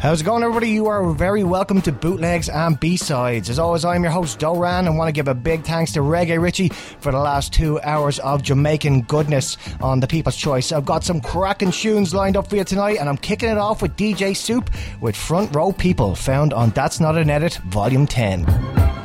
How's it going, everybody? You are very welcome to Bootlegs and B-Sides. As always, I'm your host, Doran, and want to give a big thanks to Reggae Richie for the last two hours of Jamaican goodness on the People's Choice. I've got some cracking tunes lined up for you tonight, and I'm kicking it off with DJ Soup with Front Row People, found on That's Not an Edit, Volume 10.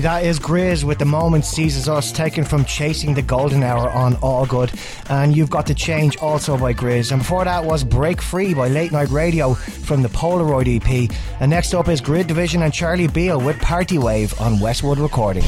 That is GRiZ with The Moment Seizes Us, taken from Chasing the Golden Hour on All Good. And You've Got to Change, also by GRiZ. And before that was Break Free by Late Night Radio from the Polaroid EP. And next up is Grid Division and Charlie Beale with Party Wave on Westwood Recording.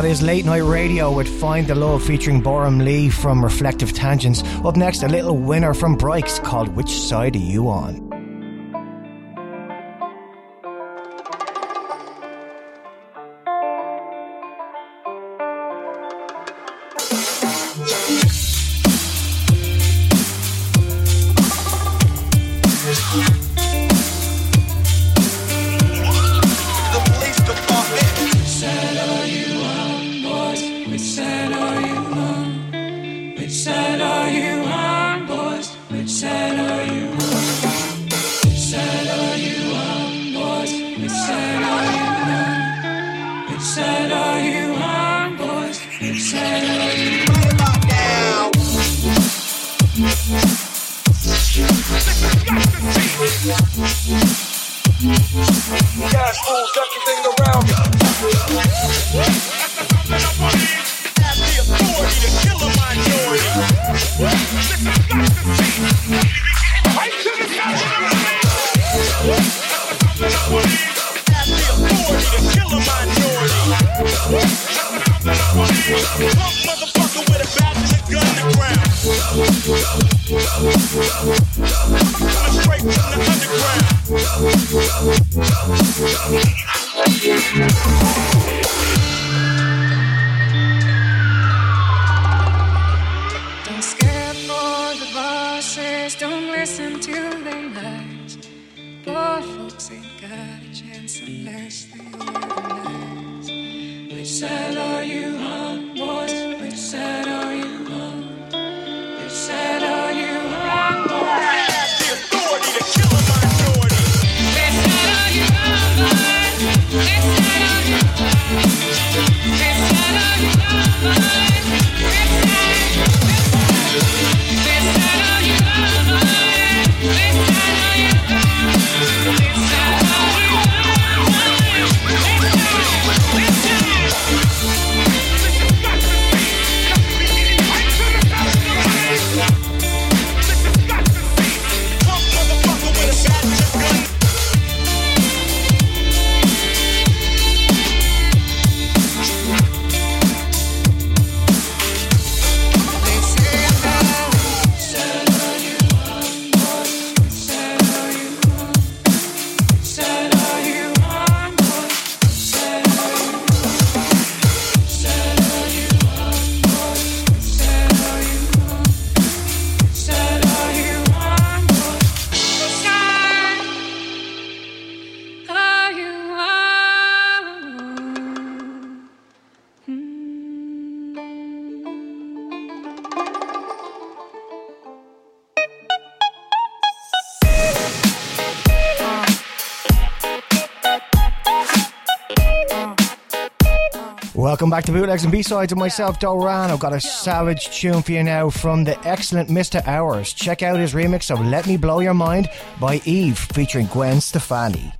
That is Late Night Radio with Find the Love featuring Boram Lee from Reflective Tangents. Up next, a little winner from Brikes called Which Side Are You On? Welcome back to Bootlegs and B-Sides of myself, Doran. I've got a savage tune for you now from the excellent Mr. Hours. Check out his remix of Let Me Blow Your Mind by Eve featuring Gwen Stefani.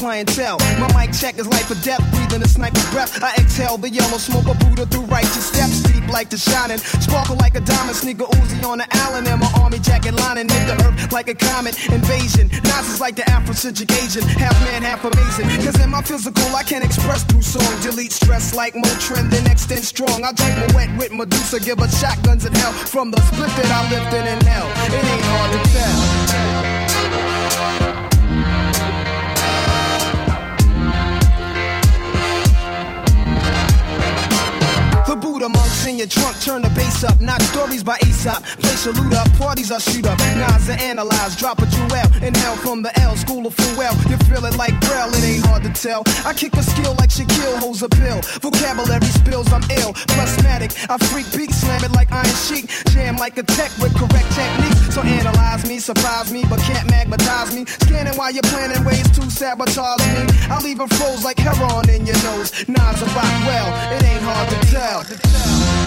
Clientele. My mic check is life or death, breathing a sniper's breath. I exhale the yellow smoke of Buddha through righteous steps, deep like the shining. Sparkle like a diamond, sneaker Uzi on the island, and my army jacket lining hit the earth like a comet invasion. Nas is like the Afrocentric Asian, half man, half amazing. Cause in my physical, I can express through song. Delete stress like Motrin, then extend strong. I drink my wet with Medusa, give us shotguns in hell. From the split that I lifted in hell, it ain't hard to tell. In your trunk, turn the bass up. Not stories by Aesop. Place your loot up, parties I shoot up. Nas are analyze, drop a jewel. Inhale from the L, school of full well. You feel it like Braille, it ain't hard to tell. I kick a skill like Shaquille holds a pill. Vocabulary spills, I'm ill. Plasmatic, I freak beat, slam it like Iron Sheik. Jam like a tech with correct technique. So analyze me, surprise me, but can't magnetize me. Scanning while you're planning ways to sabotage me. I leave a froze like heroin in your nose. Nas a rock well, it ain't hard to tell.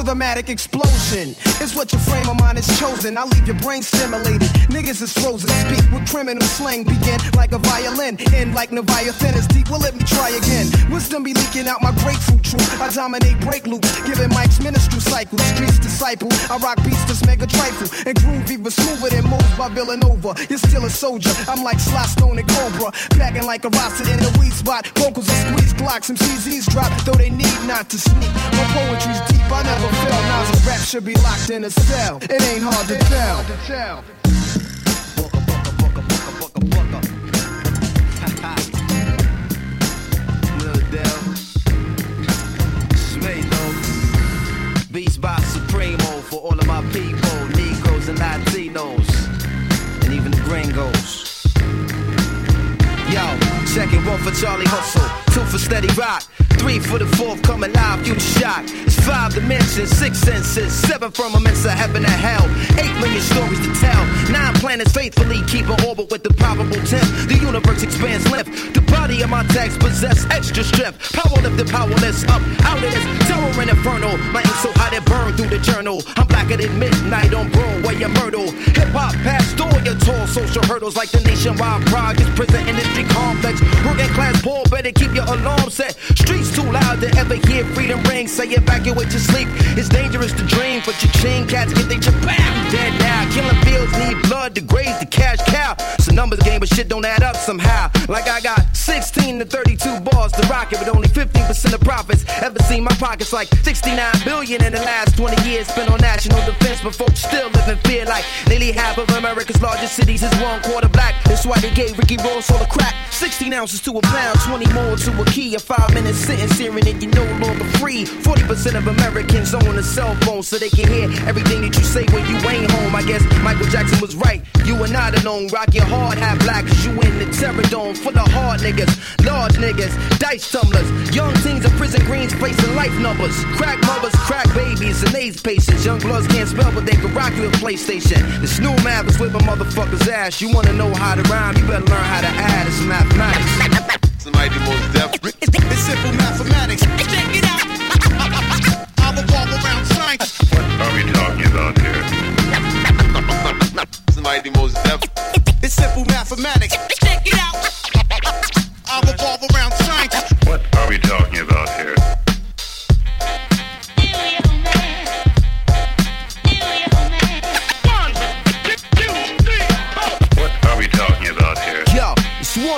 Rhythmatic explosion is what your frame of mind is chosen. I leave your brain stimulated. Niggas is frozen. Speak with criminal slang. Begin like a violin. End like Leviathan is deep. Well, let me try again. Wisdom be leaking out my grapefruit truth. I dominate break loops. Giving Mike's ministry cycle. Streets disciple. I rock beats that's mega trifle. And groove even smoother than moves by Villanova. You're still a soldier. I'm like Sly Stallone and Cobra. Packing like a roster in the weed spot. Vocals are squeeze glocks. Some CZs drop. Though they need not to sneak. My poetry's deep. I never felt. Nas rap should be locked in a cell. It ain't hard to tell. Beats by Supremo for all of my people, Negroes and Latinos, and even the gringos. Yo, second one for Charlie Hustle, two for Steady Rock, three for the fourth coming live, you shock. It's five dimensions, six senses, seven firmaments of heaven and hell, eight million stories to tell, nine planets faithfully keep an orbit with the probable tenth. The universe expands the body of my text possess extra strength. Power lift the powerless up out of this terror and inferno. My ink so hot it burned through the journal. I'm blacker than midnight on Broadway and Myrtle. Hip hop passed all your tall social hurdles like the nationwide projects, prison industry complex. Working class poor, better keep your alarm set. Streets too loud to ever hear freedom ring. Say evacuate your sleep. It's dangerous to dream, but your chain cats get they bam dead now. Killing fields need blood to graze the cash cow. It's a numbers game, but shit don't add up somehow. Like I got 16 to 32 bars to rock it, but only 15% of profits. Ever seen my pockets like 69 billion in the last 20 years spent on national defense, but folks still live in fear like nearly half of America's largest cities is one quarter black. That's why they gave Ricky Ross all the crack. 16 ounces to a pound, 20 more to a key. A five minute sentence hearing it, you're no longer free. 40% of Americans own a cell phone so they can hear everything that you say when you ain't home. I guess Michael Jackson was right. You are not alone. Rock your hard hat black, cause you in the terror dome for the hard niggas, large niggas, dice tumblers, young teens in prison greens facing life numbers. Crack mothers, crack babies, and AIDS patients. Young bloods can't spell, but they can rock you a PlayStation. This new math is whip a motherfucker's ass. You wanna know how to rhyme, you better learn how to add. It's mathematics. Somebody Mos Def. It's simple mathematics. Check it out. I revolve around science. What are we talking about here? Somebody Mos Def. It's simple mathematics.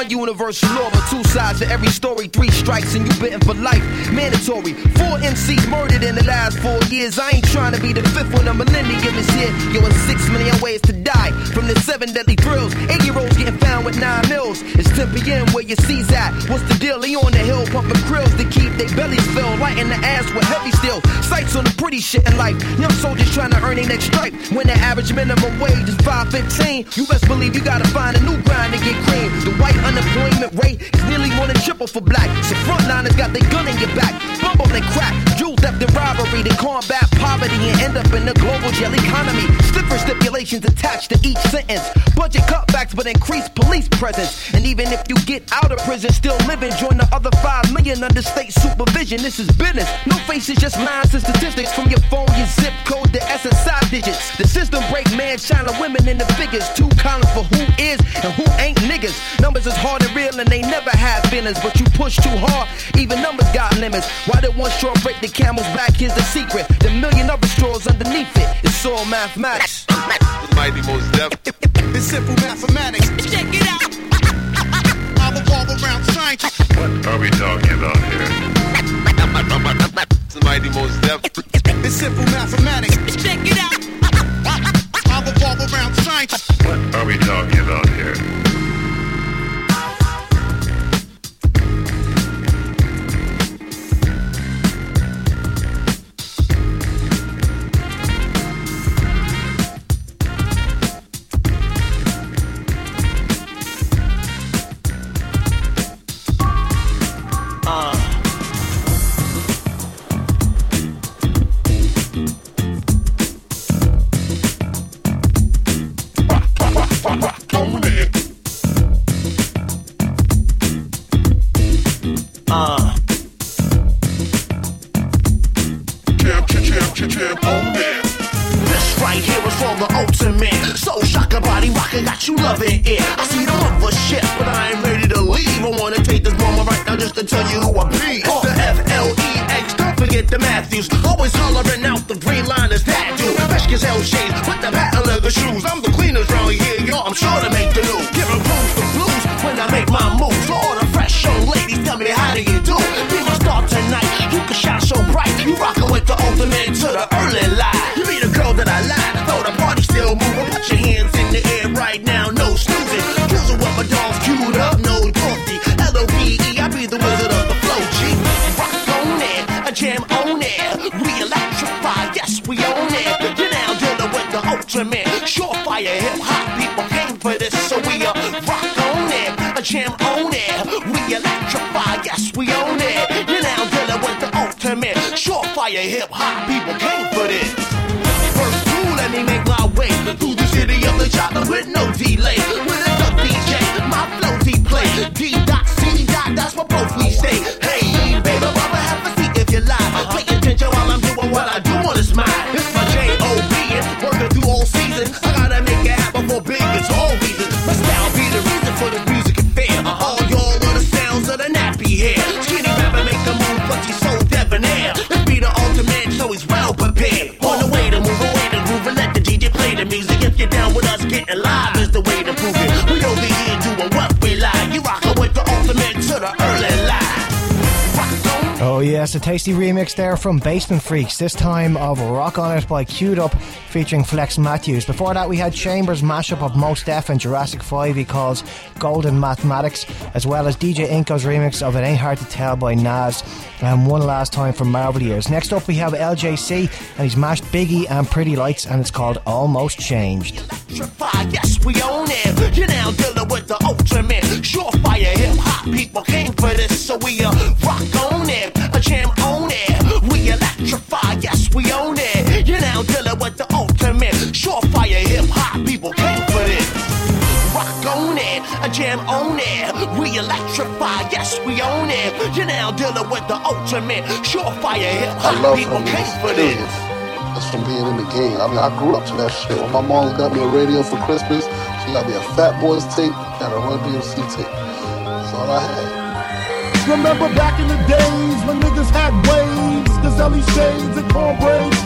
One universal law, but two sides to every story. Three strikes and you bitten for life. Mandatory. Four MCs murdered in the last four years. I ain't trying to be the fifth one. A millennium is here. Yo, it's six million ways to die. From the seven deadly thrills. Eight year olds getting found with nine mils. It's 10 p.m. where your C's at. What's the deal? They on the hill pumping krills to keep their bellies filled. Lighting the ass with heavy steel. Sights on the pretty shit in life. Young soldiers trying to earn their next stripe. When the average minimum wage is 515, you best believe you gotta find a new grind to get cream. The white unemployment rate is nearly more than triple for black. So frontliners got their gun in your back. Bumble and crack, jewel theft and robbery to combat poverty and end up in the global jail economy. Stiffer stipulations attached to each sentence. Budget cutbacks but increased police presence. And even if you get out of prison, still living, join the other 5 million under state supervision. This is business. No faces, just lines and statistics from your phone, your zip code, the SSI digits. The system break man, China women in the figures. Two columns for who is and who ain't niggas. Numbers is hard and real and they never have feelings, but you push too hard. Even numbers got limits. Why did one straw break the camel's back? Here's the secret. The million other straws underneath it. It's all mathematics. Mighty Mos Def. It's simple mathematics. Check it out. I revolve around science. What are we talking about here? remix there from Basement Freaks, this time of Rock On It by Queued Up featuring Flex Matthews. Before that, we had Chambers' mashup of Mos Def and Jurassic 5 he calls Golden Mathematics, as well as DJ Inko's remix of It Ain't Hard to Tell by Nas, and one last time from Marvel Years. Next up, we have LJC, and he's mashed Biggie and Pretty Lights, and it's called Almost Changed. electrify, yes, we own it. You're now dealing with the ultimate. Surefire hip hop people came for this, so we uh, rock on a jam on it. We electrify, yes, we own it. You're now dealing with the ultimate. Surefire hip I hop people her came for this. That's from being in the game. I mean, I grew up to that shit. When my mom got me a radio for Christmas, she got me a Fat Boys tape and a Run DMC tape. That's all I had. Remember back in the days when niggas had waves, Gazelle shades and cornbraids,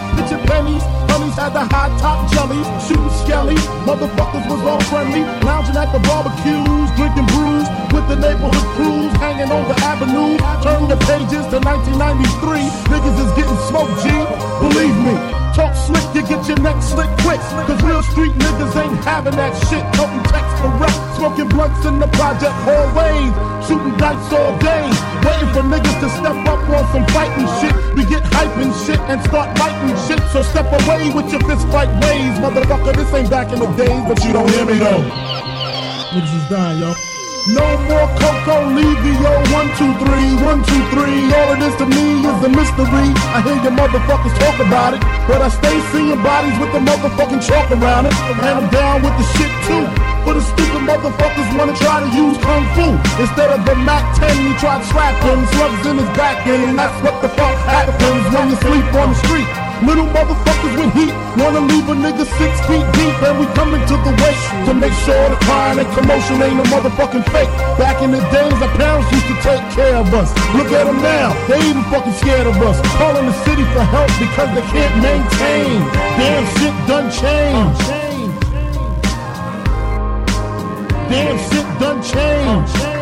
pennies, honeys had the high top jellies, shooting skelly, motherfuckers was all friendly, lounging at the barbecues, drinking brews, with the neighborhood crews, hanging on the avenue, turn the pages to 1993, niggas is getting smoked, G, believe me. Talk slick, you get your neck slick quick. Cause real street niggas ain't having that shit. Toting text for rap, smoking blunts in the project hallways. Shooting dice all day. Waiting for niggas to step up on some fighting shit. We get hype and shit and start writing shit. So step away with your fist fight ways. Motherfucker, this ain't back in the days, but you don't hear me though. Niggas is dying, yo. No more Coco Levio, one, two, three, one, two, three. All of this to me is a mystery. I hear your motherfuckers talk about it, but I stay seeing bodies with the motherfucking chalk around it. And I'm down with the shit too. For the stupid motherfuckers wanna try to use kung fu instead of the Mac 10. You try to slap him, slugs in his back and that's what the fuck happens when you sleep on the street. Little motherfuckers with heat wanna leave a nigga six feet deep, and we coming to the wake to make sure the crying and commotion ain't a motherfucking fake. Back in the days, our parents used to take care of us. Look at them now, they even fucking scared of us. Calling the city for help because they can't maintain. Damn shit done changed. Damn shit done changed.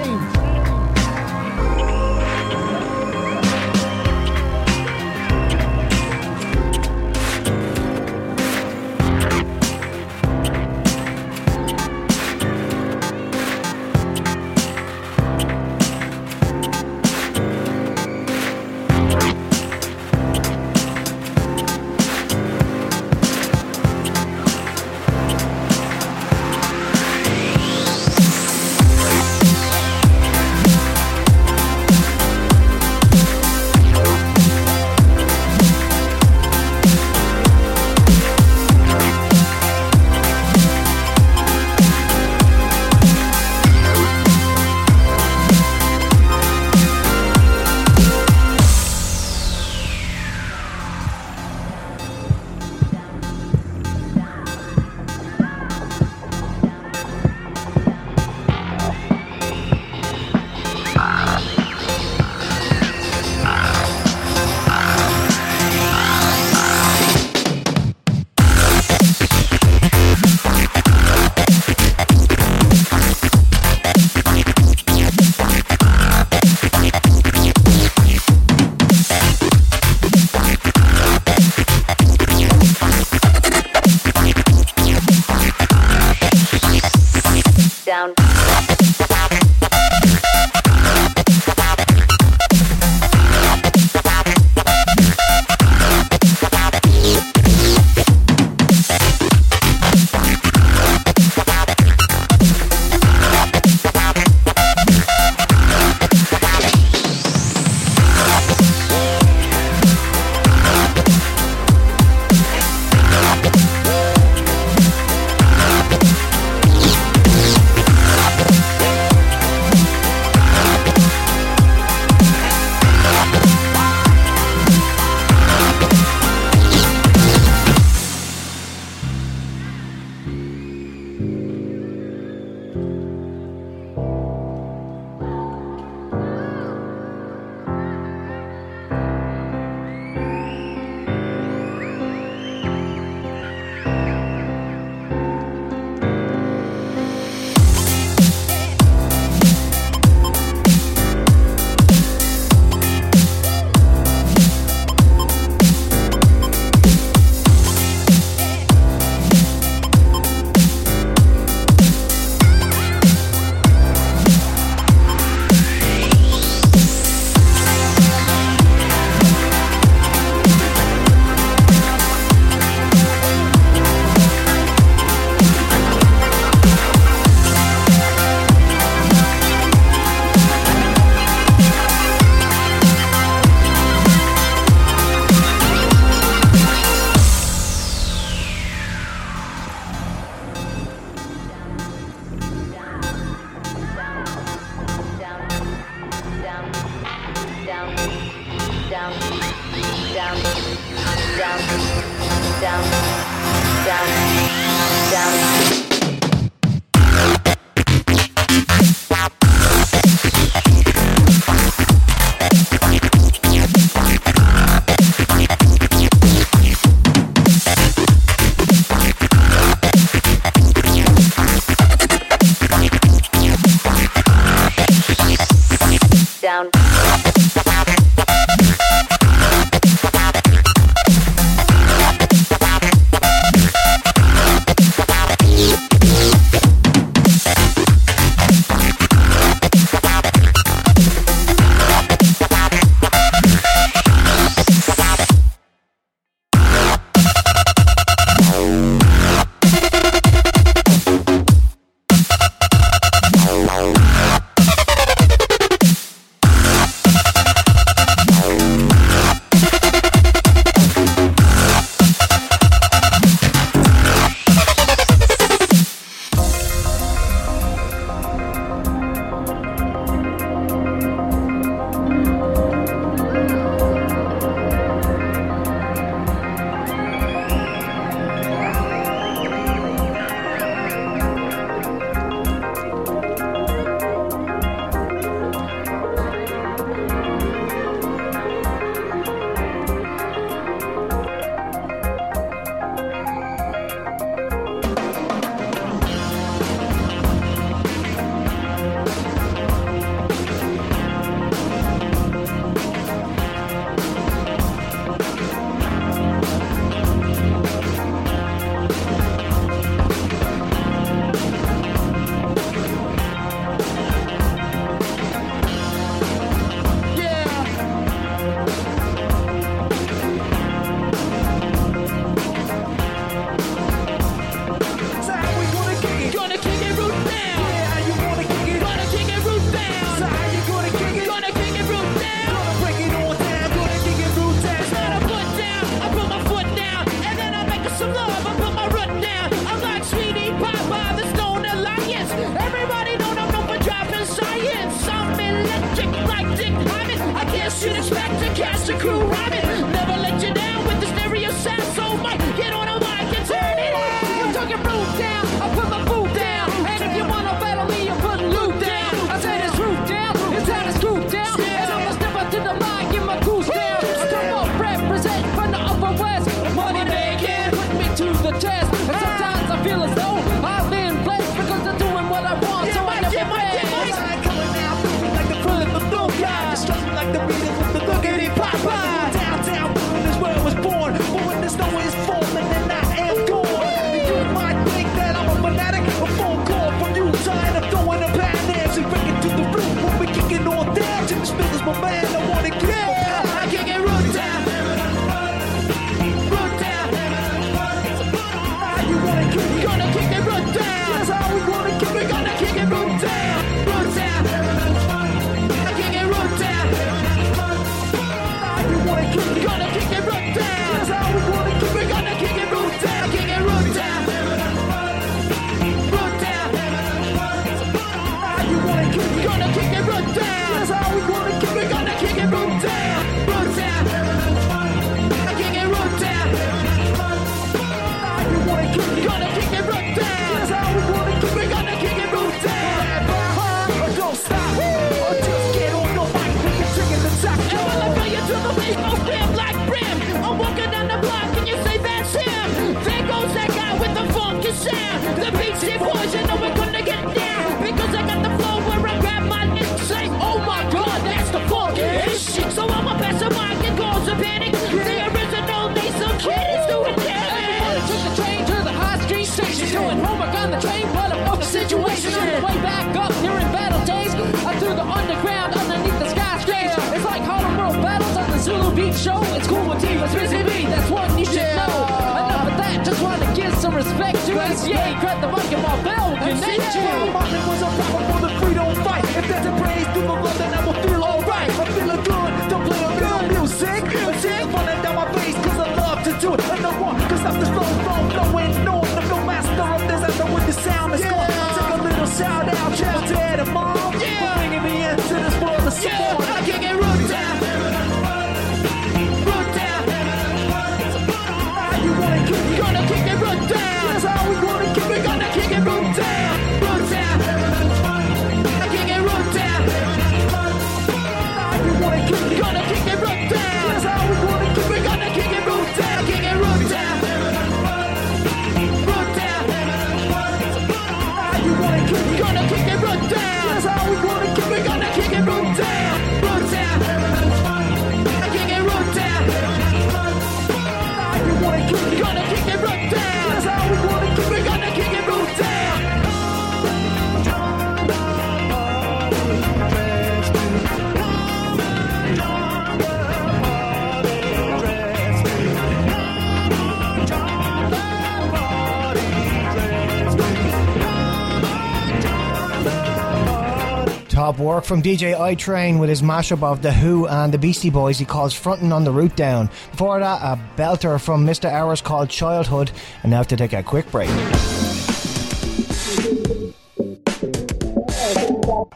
work from DJ I Train with his mashup of The Who and the Beastie Boys he calls Frontin' on the Route Down. Before that, a belter from Mr. Hours called Childhood, and now to take a quick break.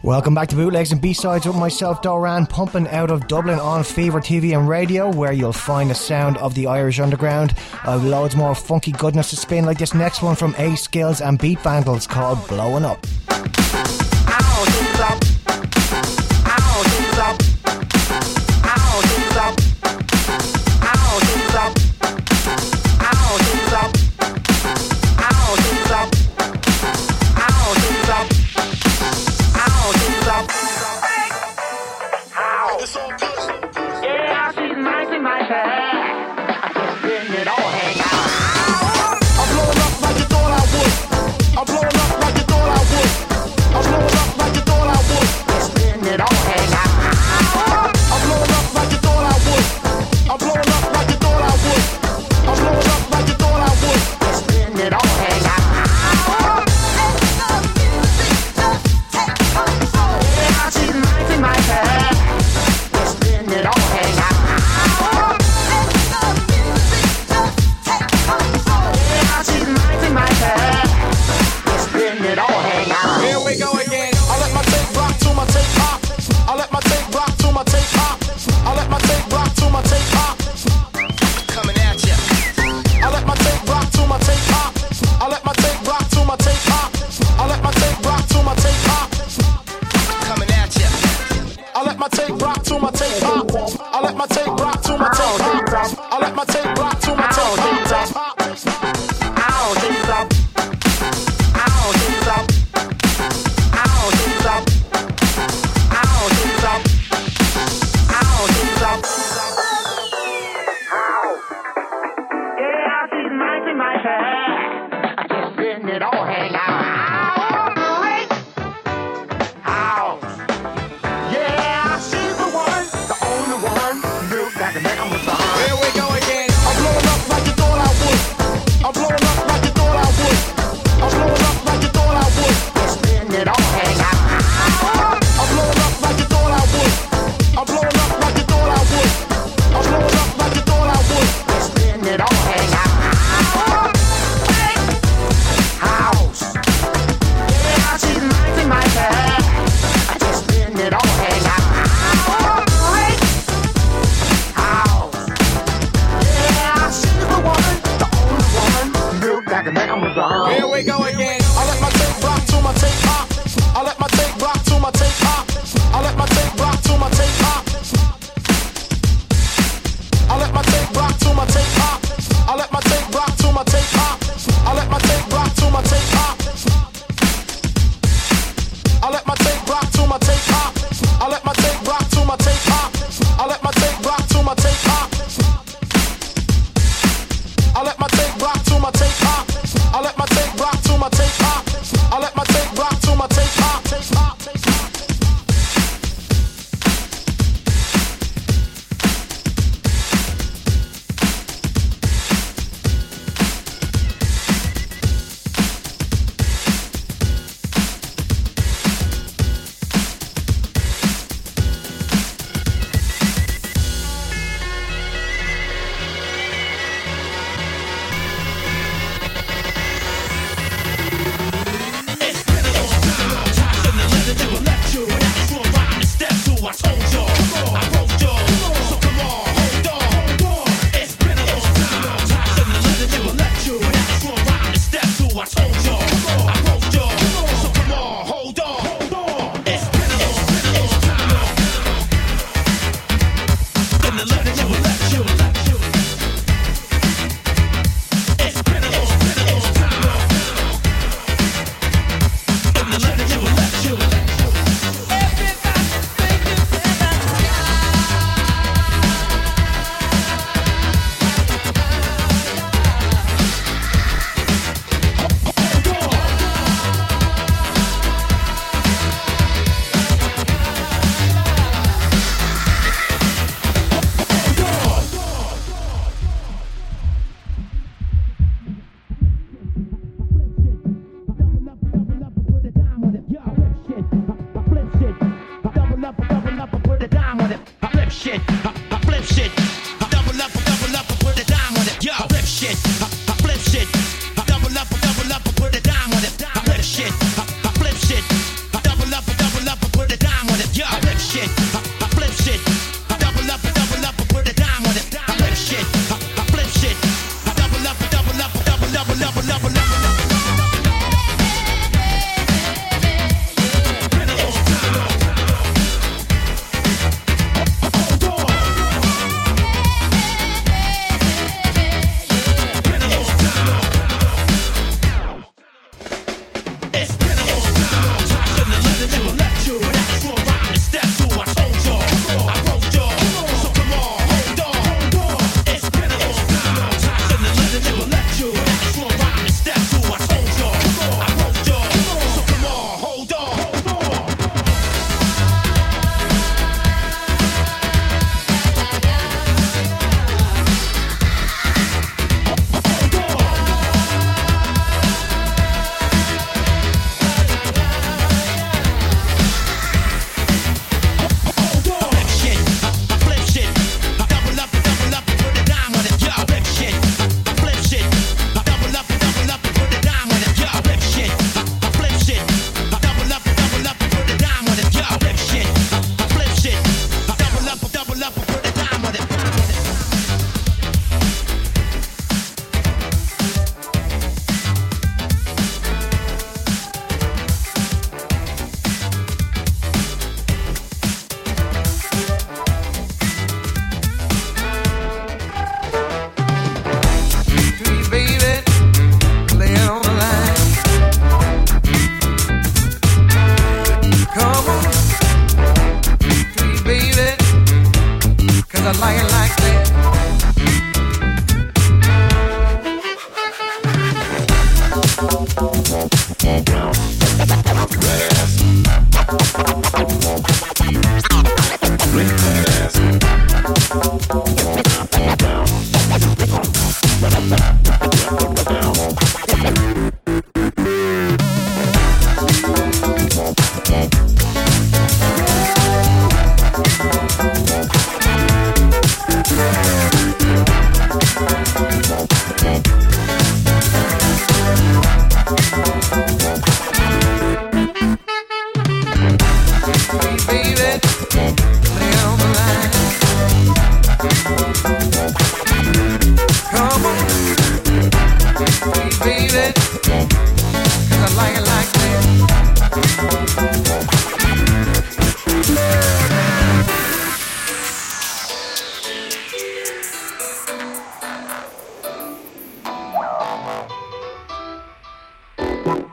Welcome back to Bootlegs and B-Sides with myself, Doran, pumping out of Dublin on Fever TV and radio, where you'll find the sound of the Irish underground. I've loads more funky goodness to spin, like this next one from A-Skillz and Beat Vandals called Blowing Up.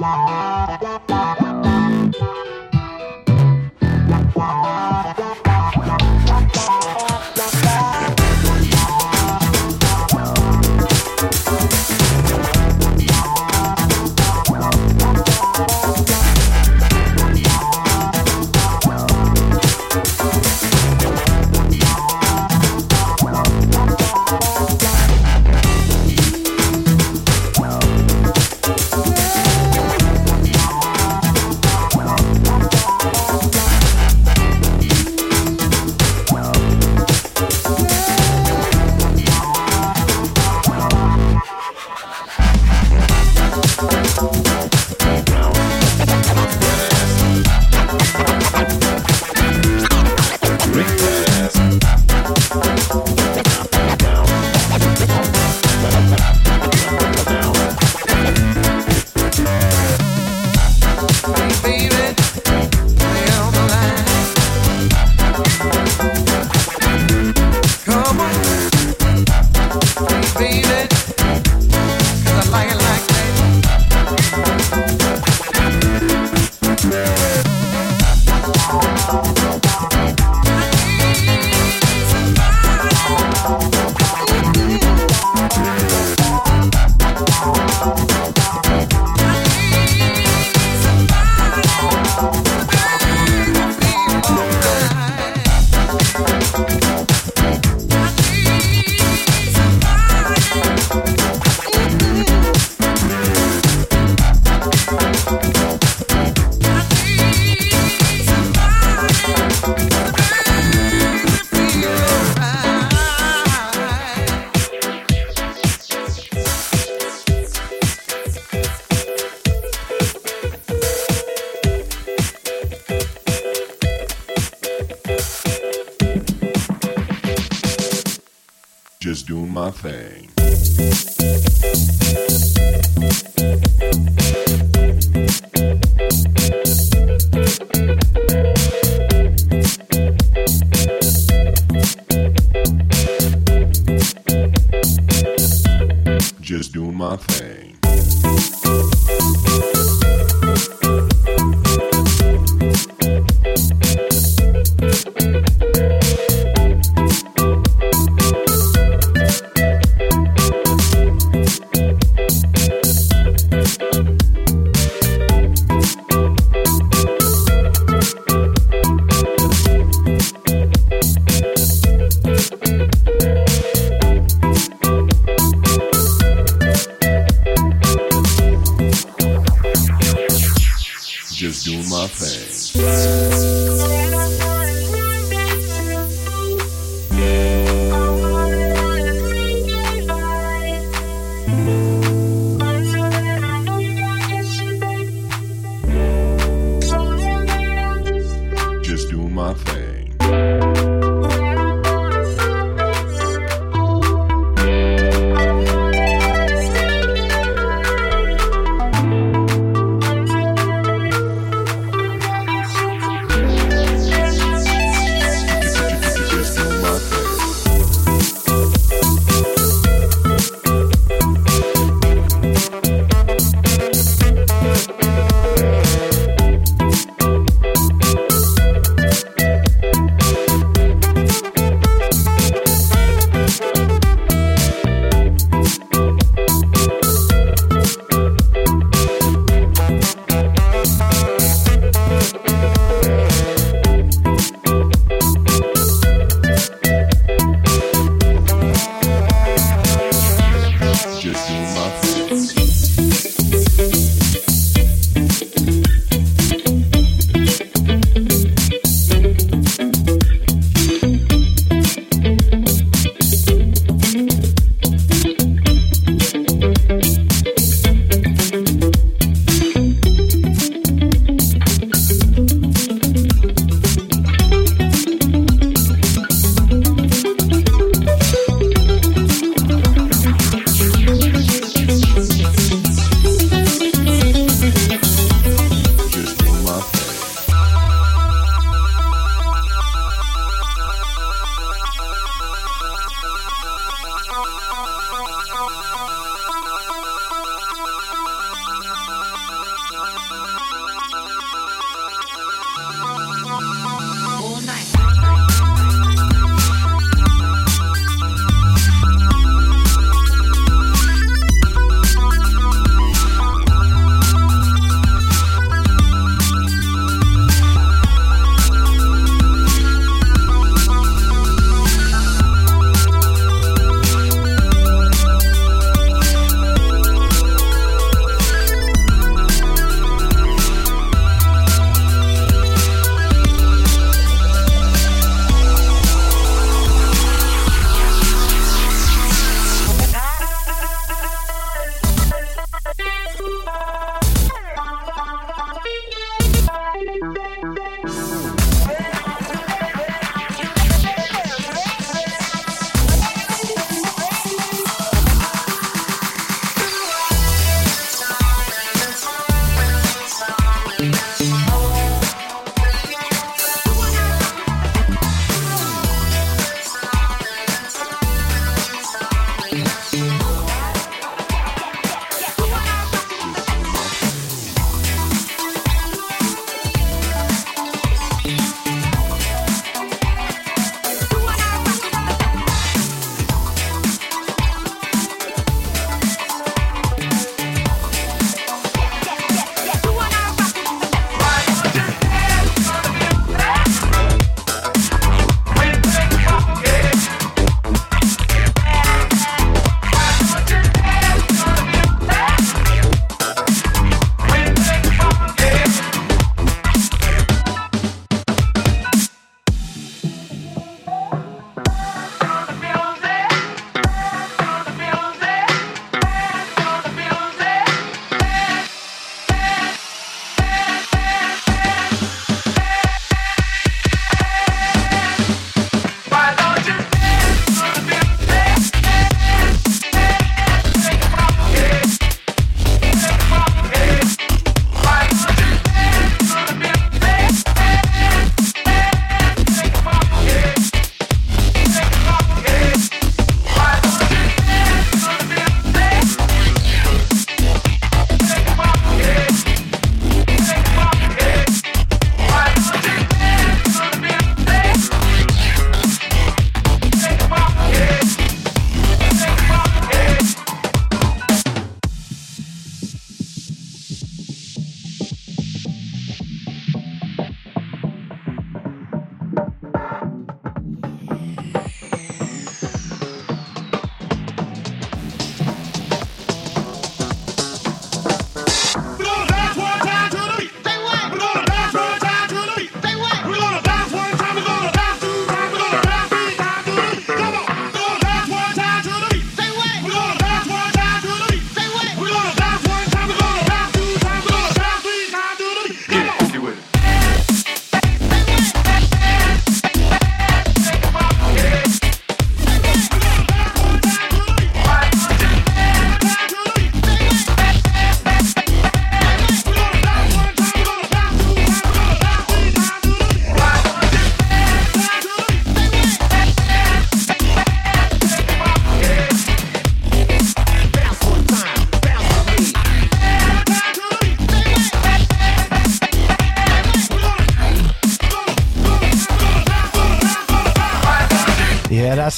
Thank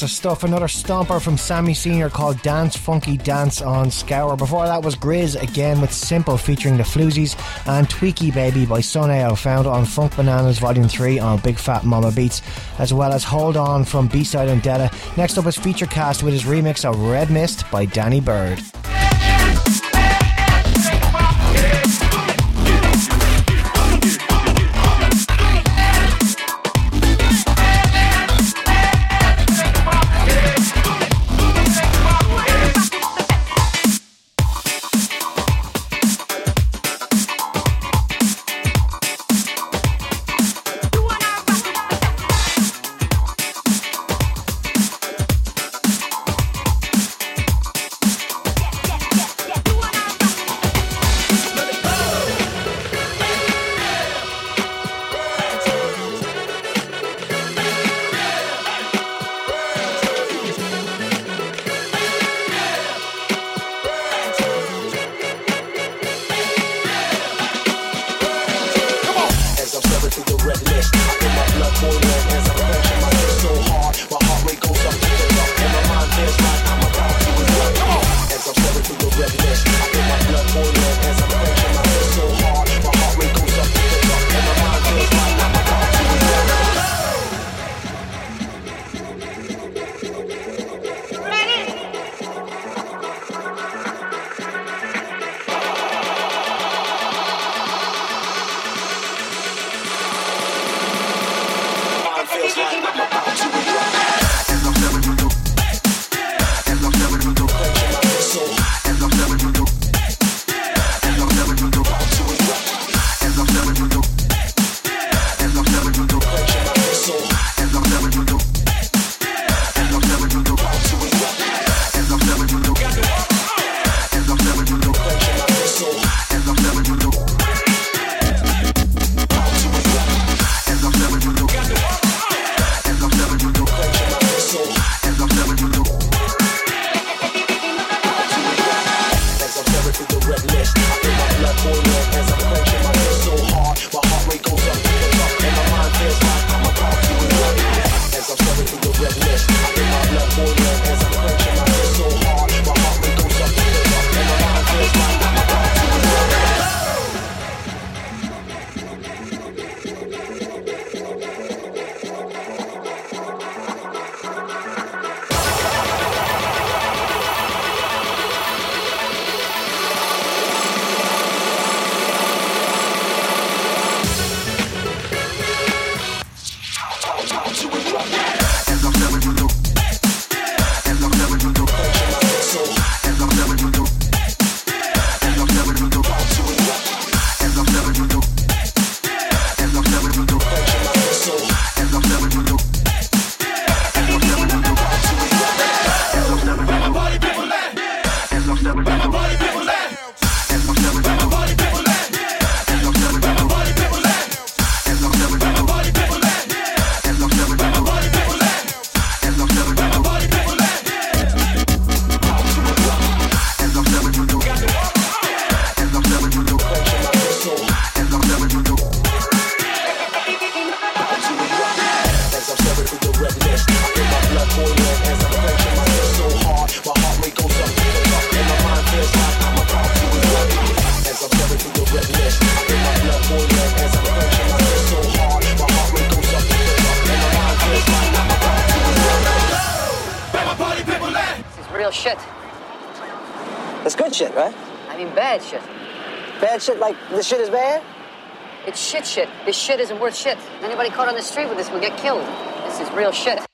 of stuff. Another stomper from Sammy Sr. called Dance Funky Dance on Scour. Before that was GRiZ again with Simple featuring the Floozies and Tweaky Baby by Son AO found on Funk Bananas Volume 3 on Big Fat Mama Beats, as well as Hold On from B Side and Detta. Next up is Featurecast with his remix of Red Mist by Danny Bird. This shit is bad? It's shit shit. This shit isn't worth shit. Anybody caught on the street with this will get killed. This is real shit.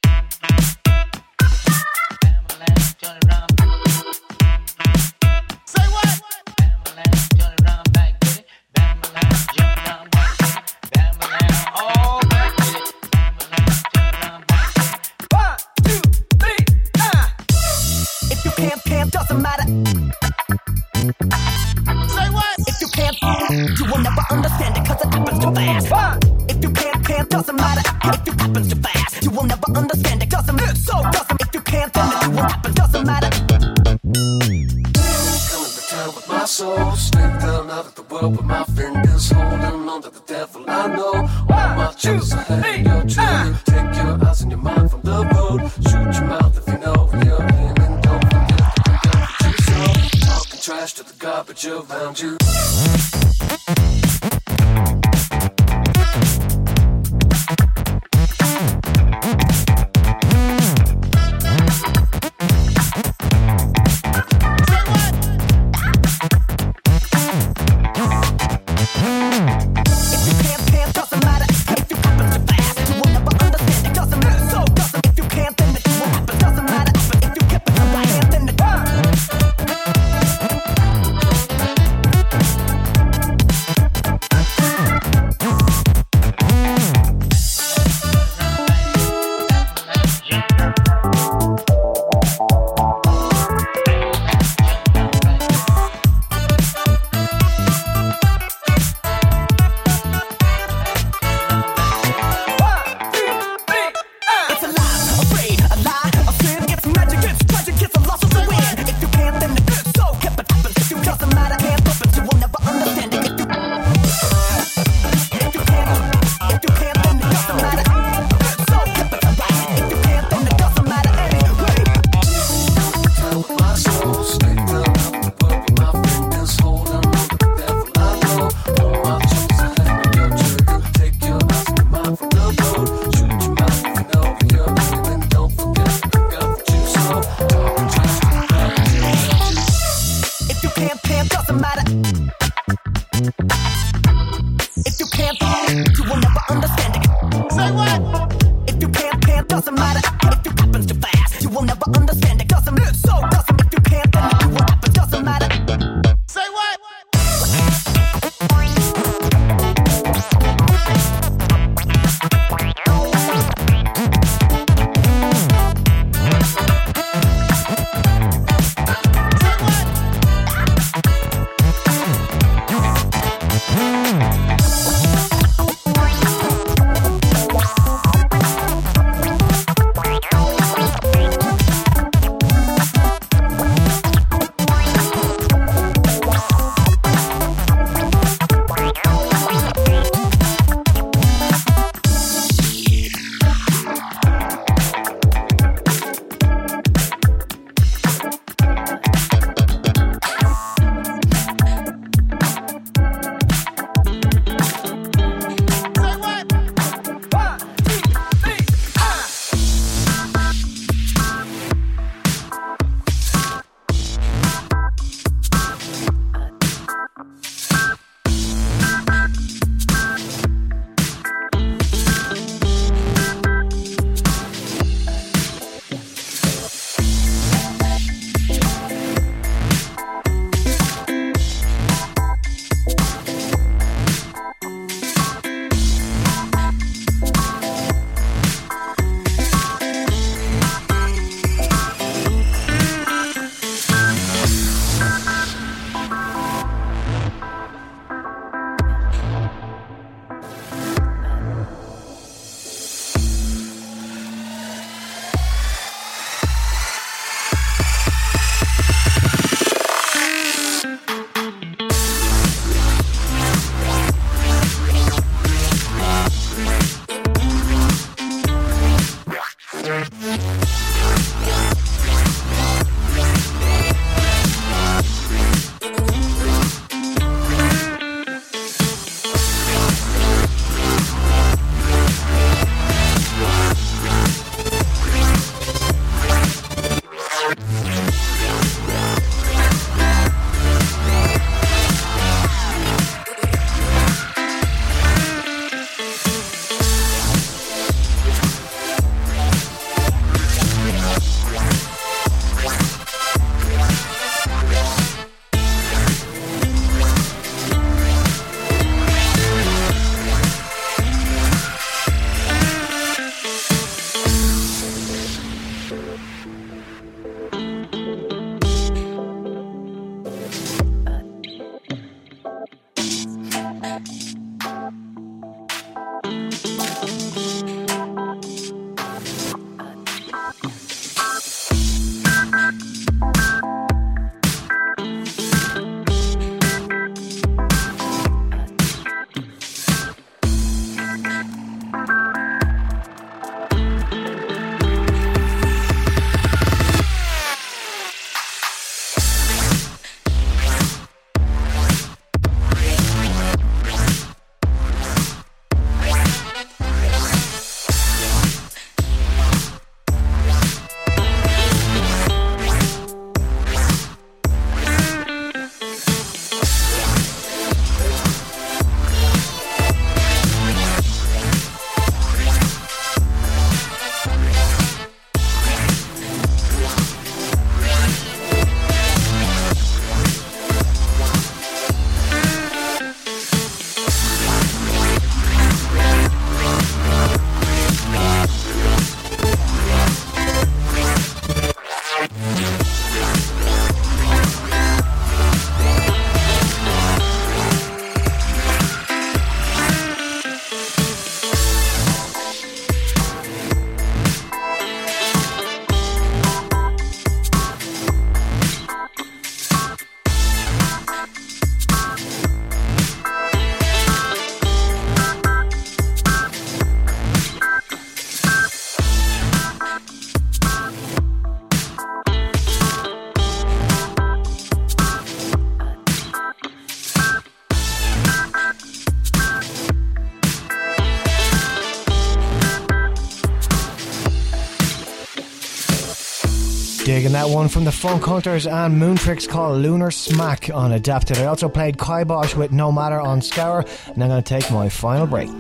That one from the Funk Hunters and Moontrix called Lunar Smack on Adapted. I also played Kibosh with No Matter on Scour, and I'm going to take my final break.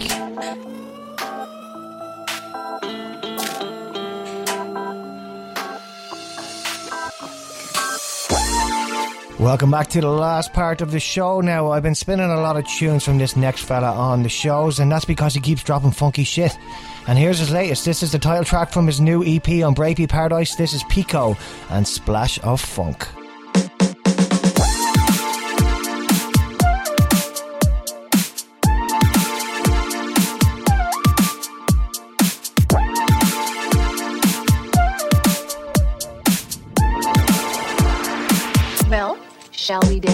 Welcome back to the last part of the show. Now, I've been spinning a lot of tunes from this next fella on the shows, and that's because he keeps dropping funky shit. And here's his latest. This is the title track from his new EP on Breaky Paradise. This is Pico and Splash of Funk. Well, shall we dance?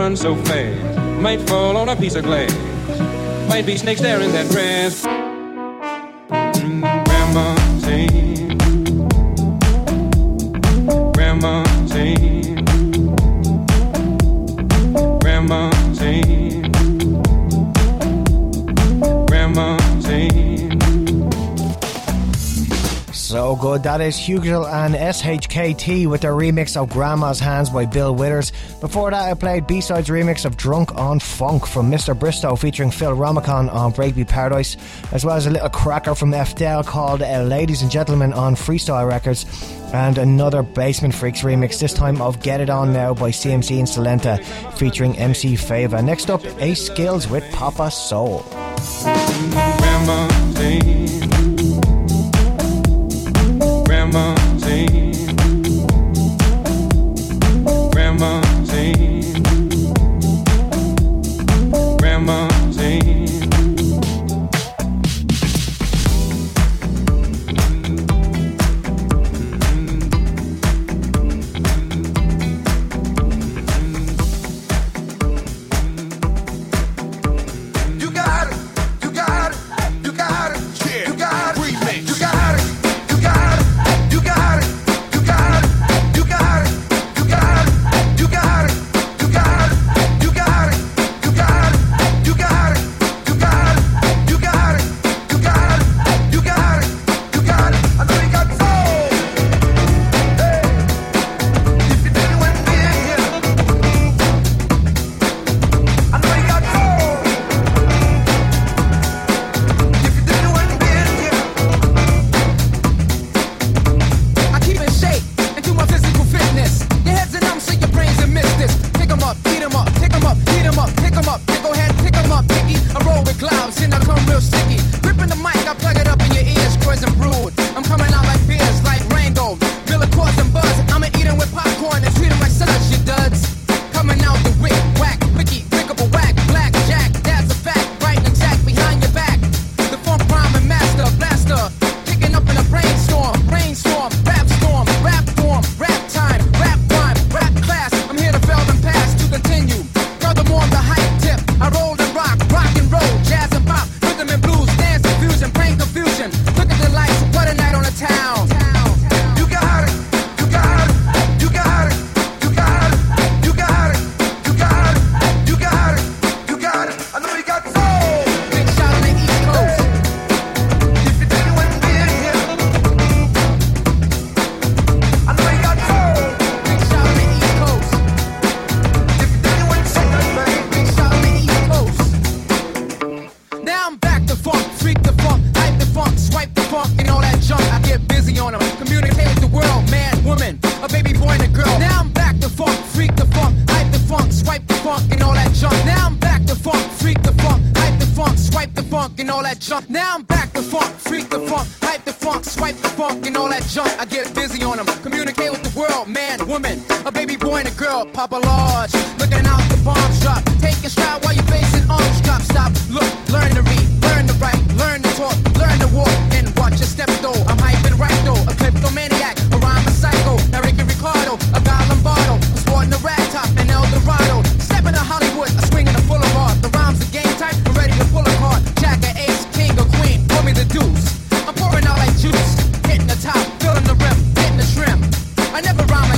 run so fast. Might fall on a piece of glass. Might be snakes there in that grass. good. That is Hugel and SHKT with their remix of Grandma's Hands by Bill Withers. Before that, I played B-Side's remix of Drunk on Funk from Mr. Bristow featuring Phil Ramacon on Breakbeat Paradise, as well as a little cracker from FDL called uh, Ladies and Gentlemen on Freestyle Records, and another Basement Freaks remix, this time of Get It On Now by CMC and Salenta featuring MC Fava. Next up, A-Skillz with Papa Soul.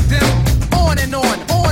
them on and on, on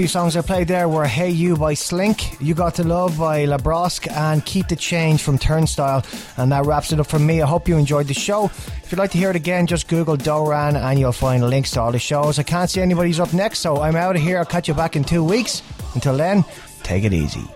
few songs I played there were Hey You by Slink, You Got to Love by Labrosk, and Keep the Change from Turnstile. And that wraps it up for me. I hope you enjoyed the show. If you'd like to hear it again, just Google Doran and you'll find links to all the shows. I can't see anybody's up next, so I'm out of here. I'll catch you back in two weeks. Until then, take it easy.